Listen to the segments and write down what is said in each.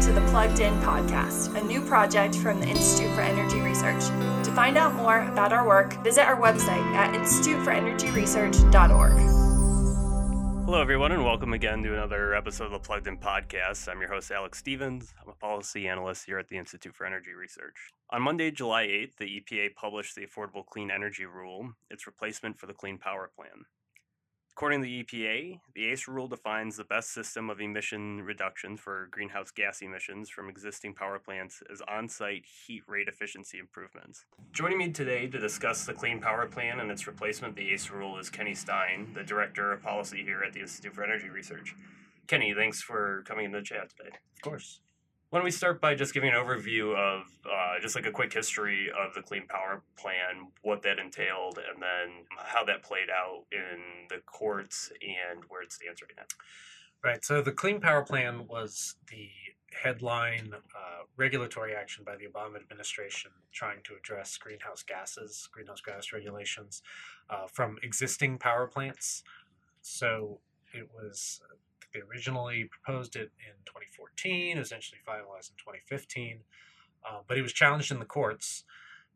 to the Plugged In podcast, a new project from the Institute for Energy Research. To find out more about our work, visit our website at instituteforenergyresearch.org. Hello, everyone, and welcome again to another episode of the Plugged In podcast. I'm your host, Alex Stevens. I'm a policy analyst here at the Institute for Energy Research. On Monday, July 8th, the EPA published the Affordable Clean Energy Rule, its replacement for the Clean Power Plan. According to the EPA, the ACE rule defines the best system of emission reduction for greenhouse gas emissions from existing power plants as on site heat rate efficiency improvements. Joining me today to discuss the Clean Power Plan and its replacement, the ACE rule, is Kenny Stein, the Director of Policy here at the Institute for Energy Research. Kenny, thanks for coming in the chat today. Of course. Why don't we start by just giving an overview of uh, just like a quick history of the Clean Power Plan, what that entailed, and then how that played out in the courts and where it stands right now. Right. So the Clean Power Plan was the headline uh, regulatory action by the Obama administration trying to address greenhouse gases, greenhouse gas regulations uh, from existing power plants. So it was they originally proposed it in 2014, essentially finalized in 2015, uh, but it was challenged in the courts,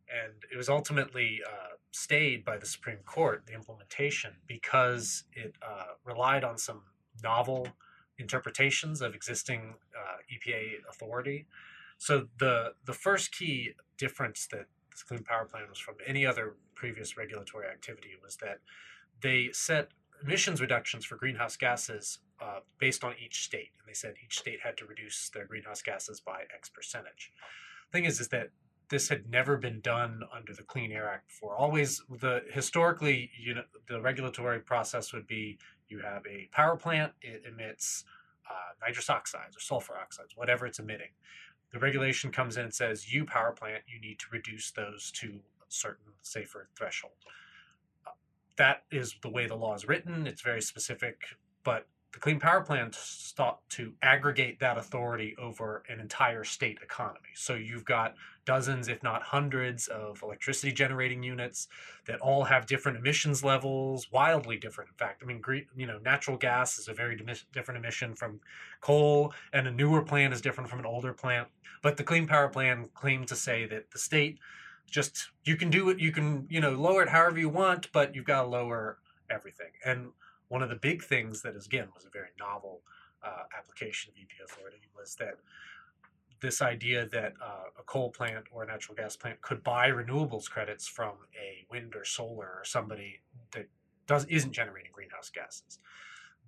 and it was ultimately uh, stayed by the Supreme Court, the implementation, because it uh, relied on some novel interpretations of existing uh, EPA authority. So the the first key difference that this Clean Power Plan was from any other previous regulatory activity was that they set emissions reductions for greenhouse gases uh, based on each state, and they said each state had to reduce their greenhouse gases by X percentage. Thing is, is that this had never been done under the Clean Air Act before. Always, the historically, you know, the regulatory process would be you have a power plant, it emits uh, nitrous oxides or sulfur oxides, whatever it's emitting. The regulation comes in and says, you power plant, you need to reduce those to a certain safer threshold. That is the way the law is written. It's very specific, but the Clean Power Plan sought to aggregate that authority over an entire state economy. So you've got dozens, if not hundreds, of electricity generating units that all have different emissions levels, wildly different. In fact, I mean, you know, natural gas is a very different emission from coal, and a newer plant is different from an older plant. But the Clean Power Plan claimed to say that the state just you can do it, you can you know lower it however you want, but you've got to lower everything and one of the big things that is again was a very novel uh, application of EPA authority was that this idea that uh, a coal plant or a natural gas plant could buy renewables credits from a wind or solar or somebody that does isn't generating greenhouse gases.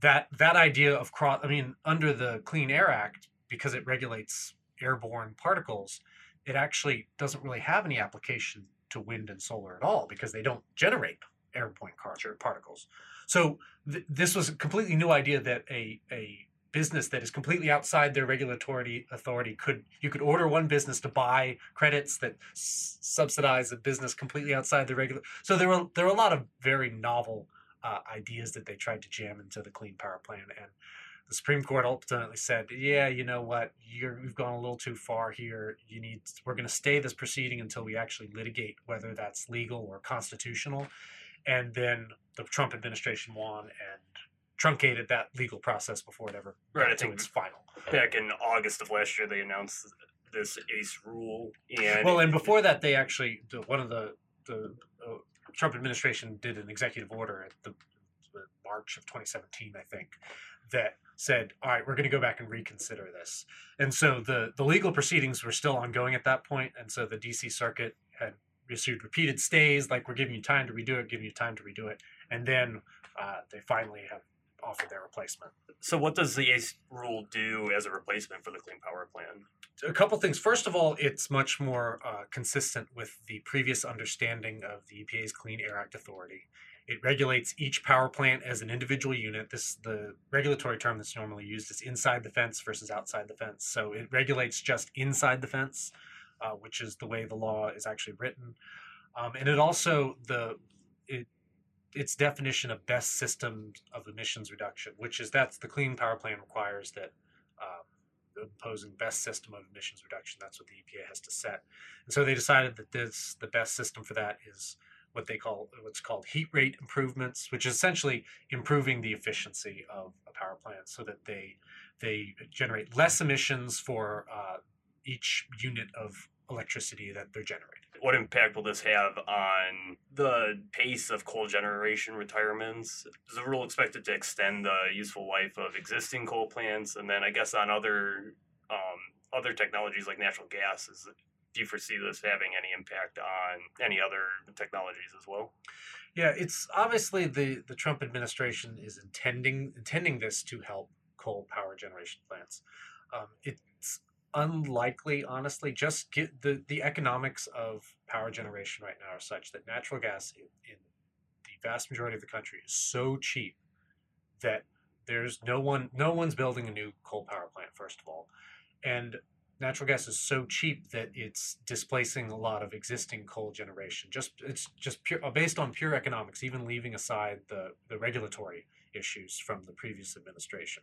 That that idea of cross, I mean, under the Clean Air Act, because it regulates airborne particles, it actually doesn't really have any application to wind and solar at all because they don't generate air airborne particles. So th- this was a completely new idea that a a business that is completely outside their regulatory authority could you could order one business to buy credits that s- subsidize a business completely outside the regular. So there were there were a lot of very novel uh, ideas that they tried to jam into the Clean Power Plan, and the Supreme Court ultimately said, "Yeah, you know what? You're, you've gone a little too far here. You need we're going to stay this proceeding until we actually litigate whether that's legal or constitutional." and then the Trump administration won and truncated that legal process before it ever right, got to its final. Back in August of last year, they announced this ACE rule, and well, and before that, they actually one of the the uh, Trump administration did an executive order at the, the March of 2017, I think, that said, "All right, we're going to go back and reconsider this." And so the the legal proceedings were still ongoing at that point, and so the D.C. Circuit had received repeated stays, like we're giving you time to redo it, giving you time to redo it, and then uh, they finally have offered their replacement. So, what does the ACE rule do as a replacement for the Clean Power Plan? A couple things. First of all, it's much more uh, consistent with the previous understanding of the EPA's Clean Air Act authority. It regulates each power plant as an individual unit. This the regulatory term that's normally used is inside the fence versus outside the fence. So it regulates just inside the fence uh, which is the way the law is actually written. Um, and it also the it its definition of best system of emissions reduction, which is that's the Clean Power Plan requires that um, imposing best system of emissions reduction. That's what the EPA has to set. And so they decided that this the best system for that is what they call what's called heat rate improvements, which is essentially improving the efficiency of a power plant so that they they generate less emissions for uh, each unit of electricity that they're generating. What impact will this have on the pace of coal generation retirements? Is the rule expected to extend the useful life of existing coal plants, and then I guess on other um, other technologies like natural gas? Is do you foresee this having any impact on any other technologies as well? Yeah, it's obviously the the Trump administration is intending intending this to help coal power generation plants. Um, it's unlikely, honestly. Just get the the economics of power generation right now are such that natural gas in, in the vast majority of the country is so cheap that there's no one no one's building a new coal power plant first of all and natural gas is so cheap that it's displacing a lot of existing coal generation. Just it's just pure uh, based on pure economics even leaving aside the the regulatory issues from the previous administration.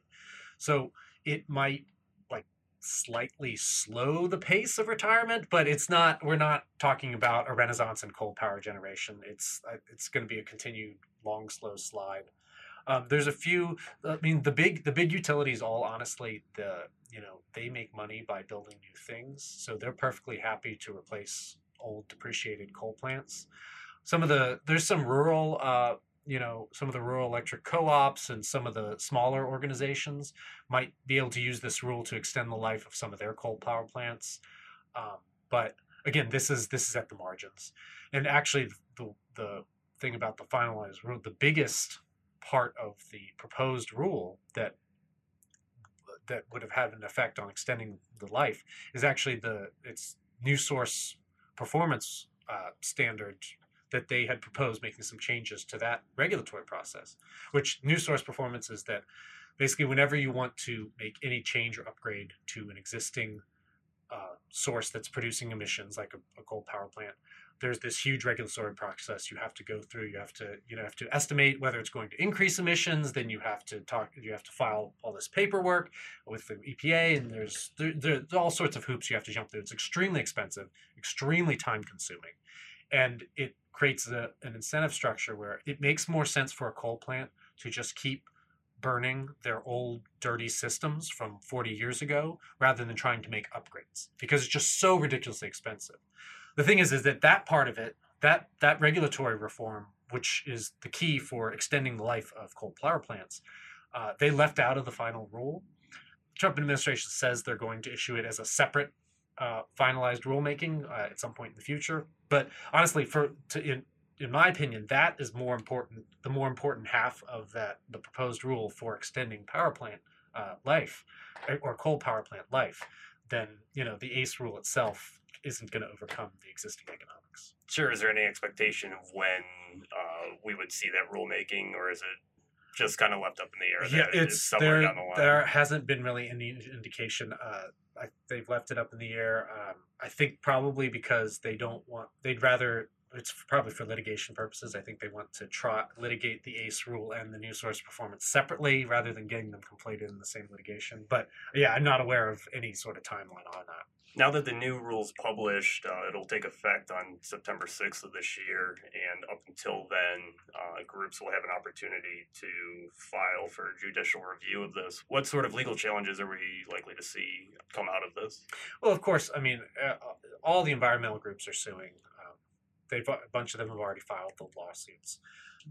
So it might like slightly slow the pace of retirement but it's not we're not talking about a renaissance in coal power generation. It's uh, it's going to be a continued long slow slide um, there's a few. I mean, the big the big utilities all honestly the you know they make money by building new things, so they're perfectly happy to replace old depreciated coal plants. Some of the there's some rural. Uh, you know some of the rural electric co-ops and some of the smaller organizations might be able to use this rule to extend the life of some of their coal power plants um, but again this is this is at the margins and actually the the thing about the finalized rule the biggest part of the proposed rule that that would have had an effect on extending the life is actually the its new source performance uh, standard that they had proposed making some changes to that regulatory process which new source performance is that basically whenever you want to make any change or upgrade to an existing source that's producing emissions like a, a coal power plant there's this huge regulatory process you have to go through. You have to you know have to estimate whether it's going to increase emissions. Then you have to talk. You have to file all this paperwork with the EPA, and there's there, there's all sorts of hoops you have to jump through. It's extremely expensive, extremely time consuming, and it creates a, an incentive structure where it makes more sense for a coal plant to just keep burning their old dirty systems from 40 years ago rather than trying to make upgrades because it's just so ridiculously expensive the thing is, is that that part of it, that that regulatory reform, which is the key for extending the life of coal power plants, uh, they left out of the final rule. The Trump administration says they're going to issue it as a separate uh, finalized rulemaking uh, at some point in the future. But honestly, for to, in in my opinion, that is more important. The more important half of that the proposed rule for extending power plant uh, life or coal power plant life, then, you know the ACE rule itself isn't going to overcome the existing economics. Sure. Is there any expectation of when uh, we would see that rulemaking, or is it just kind of left up in the air? Yeah, it's there. The there hasn't been really any indication. Uh, I, they've left it up in the air. Um, I think probably because they don't want. They'd rather. It's probably for litigation purposes. I think they want to try litigate the ACE rule and the new source performance separately rather than getting them conflated in the same litigation. But yeah, I'm not aware of any sort of timeline on that now that the new rules published, uh, it'll take effect on September 6th of this year, and up until then, uh, groups will have an opportunity to file for judicial review of this. What sort of legal challenges are we likely to see come out of this? Well, of course, I mean, uh, all the environmental groups are suing. They've a bunch of them have already filed the lawsuits.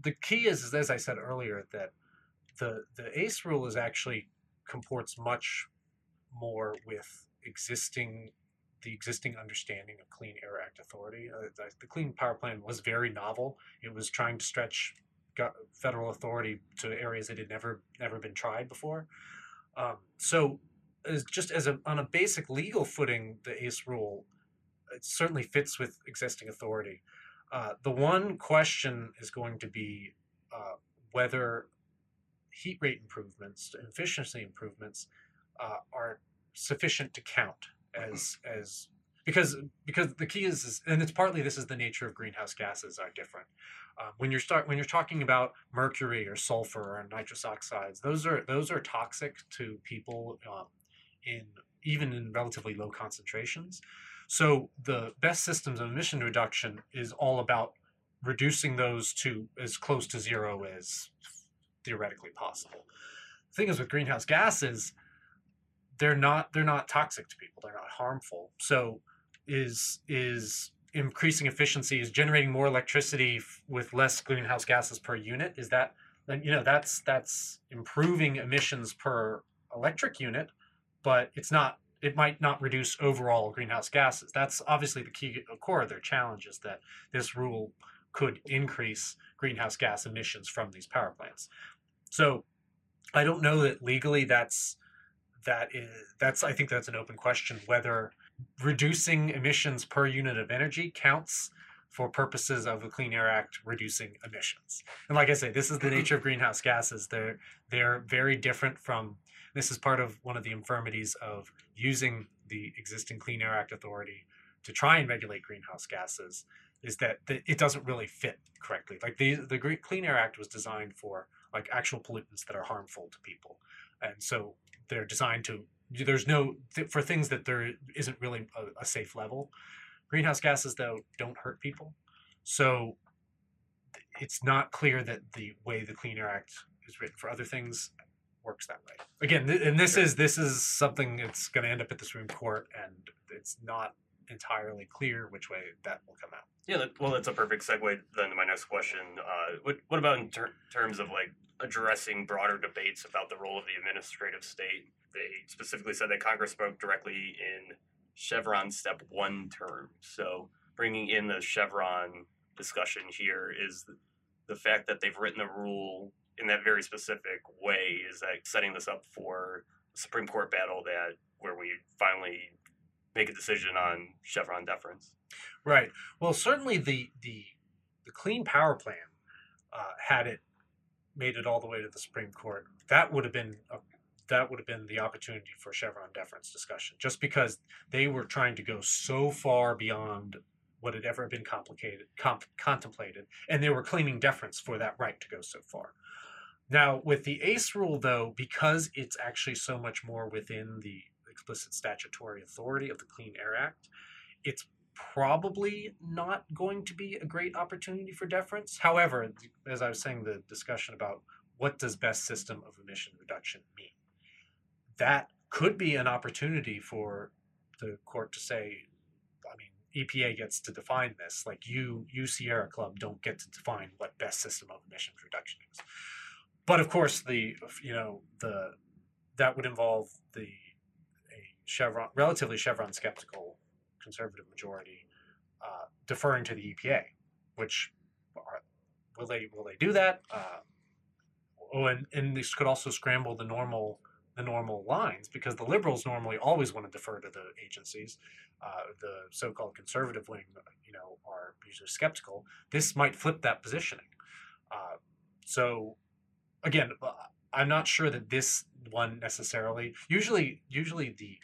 The key is, is as I said earlier, that the the ACE rule is actually comports much more with existing the existing understanding of Clean Air Act authority. Uh, the, the, Clean Power Plan was very novel. It was trying to stretch federal authority to areas that had never never been tried before. Um, so, as just as a, on a basic legal footing, the ACE rule it certainly fits with existing authority. Uh, the one question is going to be uh, whether heat rate improvements, efficiency improvements, uh, are sufficient to count as as because because the key is, is, and it's partly this is the nature of greenhouse gases are different. Uh, when you're start when you're talking about mercury or sulfur or nitrous oxides, those are those are toxic to people um, in even in relatively low concentrations. So the best systems of emission reduction is all about reducing those to as close to zero as theoretically possible. The thing is with greenhouse gases, they're not they're not toxic to people. They're not harmful. So is is increasing efficiency is generating more electricity with less greenhouse gases per unit is that then you know that's that's improving emissions per electric unit but it's not it might not reduce overall greenhouse gases that's obviously the key uh, core of their challenge is that this rule could increase greenhouse gas emissions from these power plants so i don't know that legally that's that is that's i think that's an open question whether reducing emissions per unit of energy counts for purposes of the Clean Air Act reducing emissions. And like I say, this is the mm-hmm. nature of greenhouse gases. They're they're very different from this is part of one of the infirmities of using the existing Clean Air Act authority to try and regulate greenhouse gases is that it doesn't really fit correctly. Like the the Clean Air Act was designed for like actual pollutants that are harmful to people. And so they're designed to there's no for things that there isn't really a, a safe level. Greenhouse gases though don't hurt people, so it's not clear that the way the Clean Air Act is written for other things works that way. Again, th- and this is this is something that's going to end up at the Supreme Court, and it's not entirely clear which way that will come out. Yeah, that, well, that's a perfect segue then to my next question. Uh, what what about in ter- terms of like addressing broader debates about the role of the administrative state? They specifically said that Congress spoke directly in Chevron step one terms. So bringing in the Chevron discussion here is the fact that they've written a rule in that very specific way is that setting this up for Supreme Court battle that where we finally make a decision on Chevron deference. Right. Well, certainly the the the Clean Power Plan uh, had it made it all the way to the Supreme Court. That would have been a, that would have been the opportunity for Chevron deference discussion, just because they were trying to go so far beyond what had ever been complicated comp, contemplated, and they were claiming deference for that right to go so far. Now, with the ACE rule, though, because it's actually so much more within the explicit statutory authority of the Clean Air Act, it's probably not going to be a great opportunity for deference. However, as I was saying, the discussion about what does best system of emission reduction mean, that could be an opportunity for the court to say, I mean, EPA gets to define this. Like you, you Sierra Club don't get to define what best system of emissions reduction is. But of course, the you know the that would involve the a Chevron relatively Chevron skeptical conservative majority uh, deferring to the EPA, which are, will they will they do that? Uh, oh, and, and this could also scramble the normal the normal lines because the liberals normally always want to defer to the agencies. Uh, the so-called conservative wing, you know, are usually skeptical. This might flip that positioning. Uh, so, again, uh, I'm not sure that this one necessarily. Usually, usually the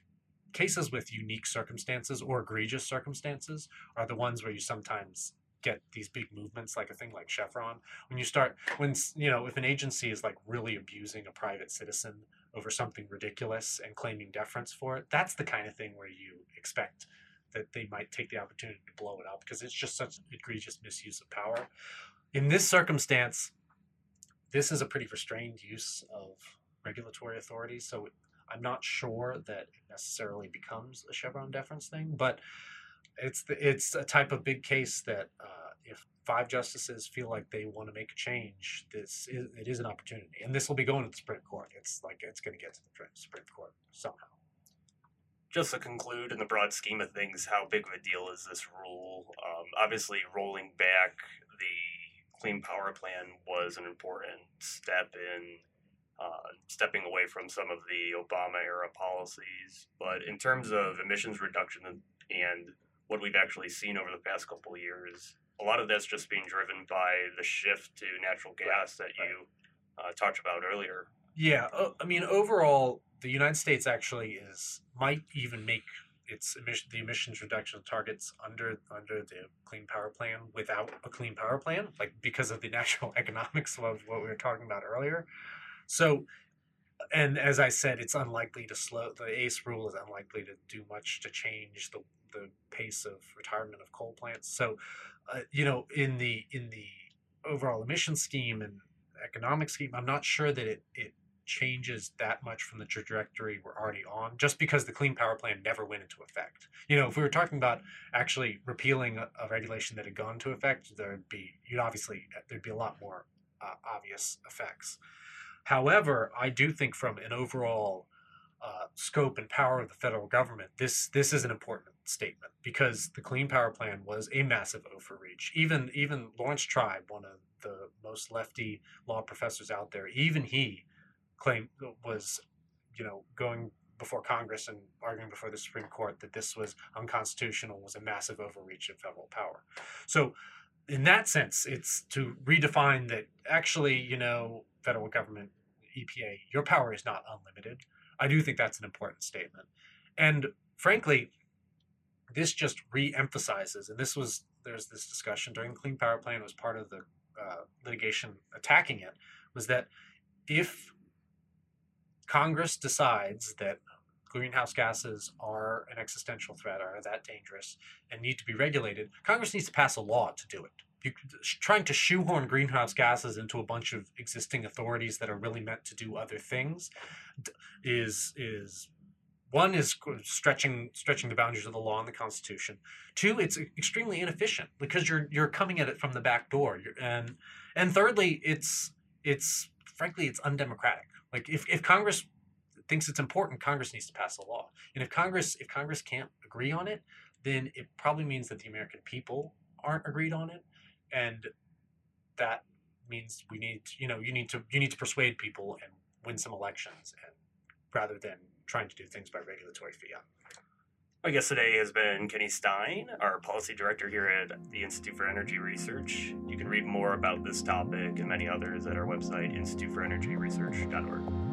cases with unique circumstances or egregious circumstances are the ones where you sometimes get these big movements like a thing like chevron when you start when you know if an agency is like really abusing a private citizen over something ridiculous and claiming deference for it that's the kind of thing where you expect that they might take the opportunity to blow it up because it's just such an egregious misuse of power in this circumstance this is a pretty restrained use of regulatory authority so I'm not sure that it necessarily becomes a Chevron deference thing, but it's the, it's a type of big case that uh, if five justices feel like they want to make a change, this is, it is an opportunity, and this will be going to the Supreme Court. It's like it's going to get to the Supreme Court somehow. Just to conclude, in the broad scheme of things, how big of a deal is this rule? Um, obviously, rolling back the Clean Power Plan was an important step in uh, stepping away from some of the Obama era policies. But in terms of emissions reduction and what we've actually seen over the past couple of years, a lot of that's just being driven by the shift to natural gas that you uh, talked about earlier. Yeah, I mean, overall, the United States actually is might even make its emission the emissions reduction targets under under the clean power plan without a clean power plan like because of the natural economics of what we were talking about earlier so, and as I said, it's unlikely to slow. The ACE rule is unlikely to do much to change the the pace of retirement of coal plants. So, uh, you know, in the in the overall emission scheme and economic scheme, I'm not sure that it it changes that much from the trajectory we're already on just because the clean power plan never went into effect. You know if we were talking about actually repealing a, a regulation that had gone into effect there'd be you'd obviously there'd be a lot more uh, obvious effects. However i do think from an overall uh, scope and power of the federal government this this is an important statement because the clean power plan was a massive overreach. Even even Laurence Tribe one of the most lefty law professors out there even he claim was, you know, going before Congress and arguing before the Supreme Court that this was unconstitutional, was a massive overreach of federal power. So, in that sense, it's to redefine that actually, you know, federal government, EPA, your power is not unlimited. I do think that's an important statement. And frankly, this just re-emphasizes, and this was there's this discussion during the Clean Power Plan was part of the uh, litigation attacking it, was that if Congress decides that greenhouse gases are an existential threat, are that dangerous, and need to be regulated, Congress needs to pass a law to do it. You, trying to shoehorn greenhouse gases into a bunch of existing authorities that are really meant to do other things is is one is stretching stretching the boundaries of the law and the Constitution. Two, it's extremely inefficient because you're you're coming at it from the back door. You're, and and thirdly, it's it's frankly it's undemocratic like if, if Congress thinks it's important, Congress needs to pass a law. And if Congress if Congress can't agree on it, then it probably means that the American people aren't agreed on it, and that means we need you know you need to you need to persuade people and win some elections, and rather than trying to do things by regulatory fiat. My guest today has been Kenny Stein, our policy director here at the Institute for Energy Research. You can read more about this topic and many others at our website, instituteforenergyresearch.org.